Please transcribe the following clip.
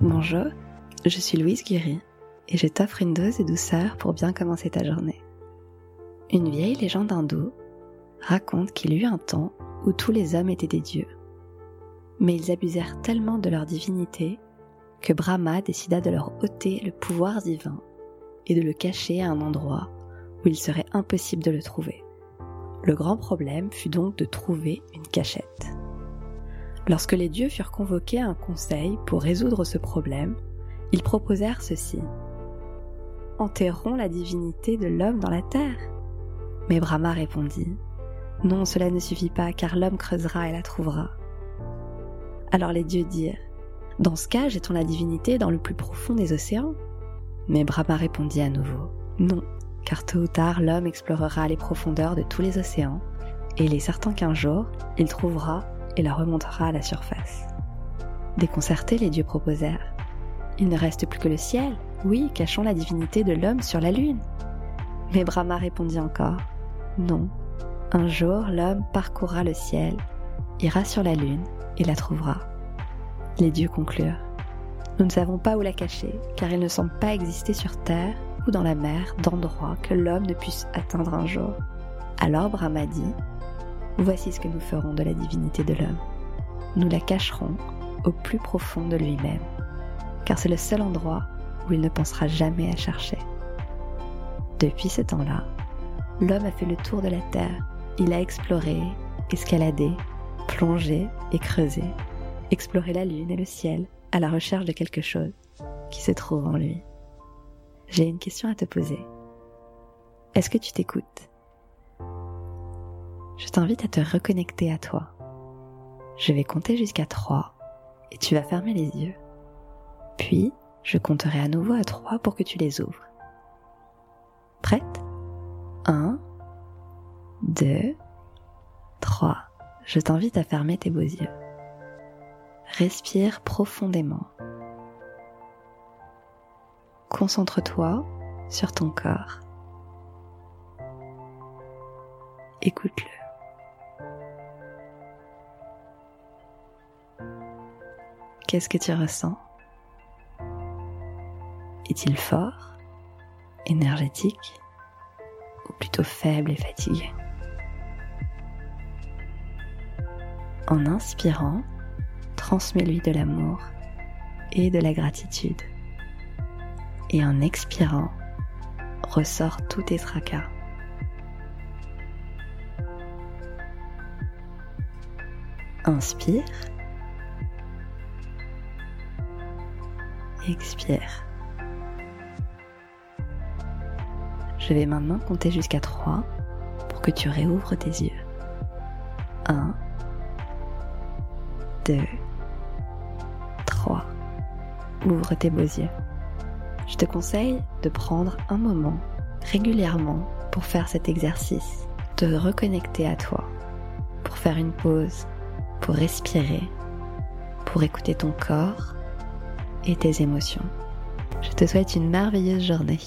Bonjour, je suis Louise Guéry et je t'offre une dose de douceur pour bien commencer ta journée. Une vieille légende hindoue raconte qu'il y eut un temps où tous les hommes étaient des dieux. Mais ils abusèrent tellement de leur divinité que Brahma décida de leur ôter le pouvoir divin et de le cacher à un endroit où il serait impossible de le trouver. Le grand problème fut donc de trouver une cachette. Lorsque les dieux furent convoqués à un conseil pour résoudre ce problème, ils proposèrent ceci. Enterrons la divinité de l'homme dans la terre. Mais Brahma répondit, Non, cela ne suffit pas, car l'homme creusera et la trouvera. Alors les dieux dirent, Dans ce cas, jetons la divinité dans le plus profond des océans. Mais Brahma répondit à nouveau, Non, car tôt ou tard l'homme explorera les profondeurs de tous les océans, et il est certain qu'un jour, il trouvera et la remontera à la surface. Déconcertés, les dieux proposèrent. Il ne reste plus que le ciel, oui, cachons la divinité de l'homme sur la lune. Mais Brahma répondit encore. Non, un jour l'homme parcourra le ciel, ira sur la lune et la trouvera. Les dieux conclurent. Nous ne savons pas où la cacher, car il ne semble pas exister sur terre ou dans la mer d'endroit que l'homme ne puisse atteindre un jour. Alors Brahma dit Voici ce que nous ferons de la divinité de l'homme. Nous la cacherons au plus profond de lui-même, car c'est le seul endroit où il ne pensera jamais à chercher. Depuis ce temps-là, l'homme a fait le tour de la Terre. Il a exploré, escaladé, plongé et creusé, exploré la lune et le ciel à la recherche de quelque chose qui se trouve en lui. J'ai une question à te poser. Est-ce que tu t'écoutes? Je t'invite à te reconnecter à toi. Je vais compter jusqu'à 3 et tu vas fermer les yeux. Puis, je compterai à nouveau à 3 pour que tu les ouvres. Prête? 1, 2, 3. Je t'invite à fermer tes beaux yeux. Respire profondément. Concentre-toi sur ton corps. Écoute-le. Qu'est-ce que tu ressens? Est-il fort, énergétique ou plutôt faible et fatigué? En inspirant, transmets-lui de l'amour et de la gratitude. Et en expirant, ressors tous tes tracas. Inspire. Expire. Je vais maintenant compter jusqu'à 3 pour que tu réouvres tes yeux. 1, 2, 3. Ouvre tes beaux yeux. Je te conseille de prendre un moment régulièrement pour faire cet exercice, te reconnecter à toi, pour faire une pause, pour respirer, pour écouter ton corps et tes émotions. Je te souhaite une merveilleuse journée.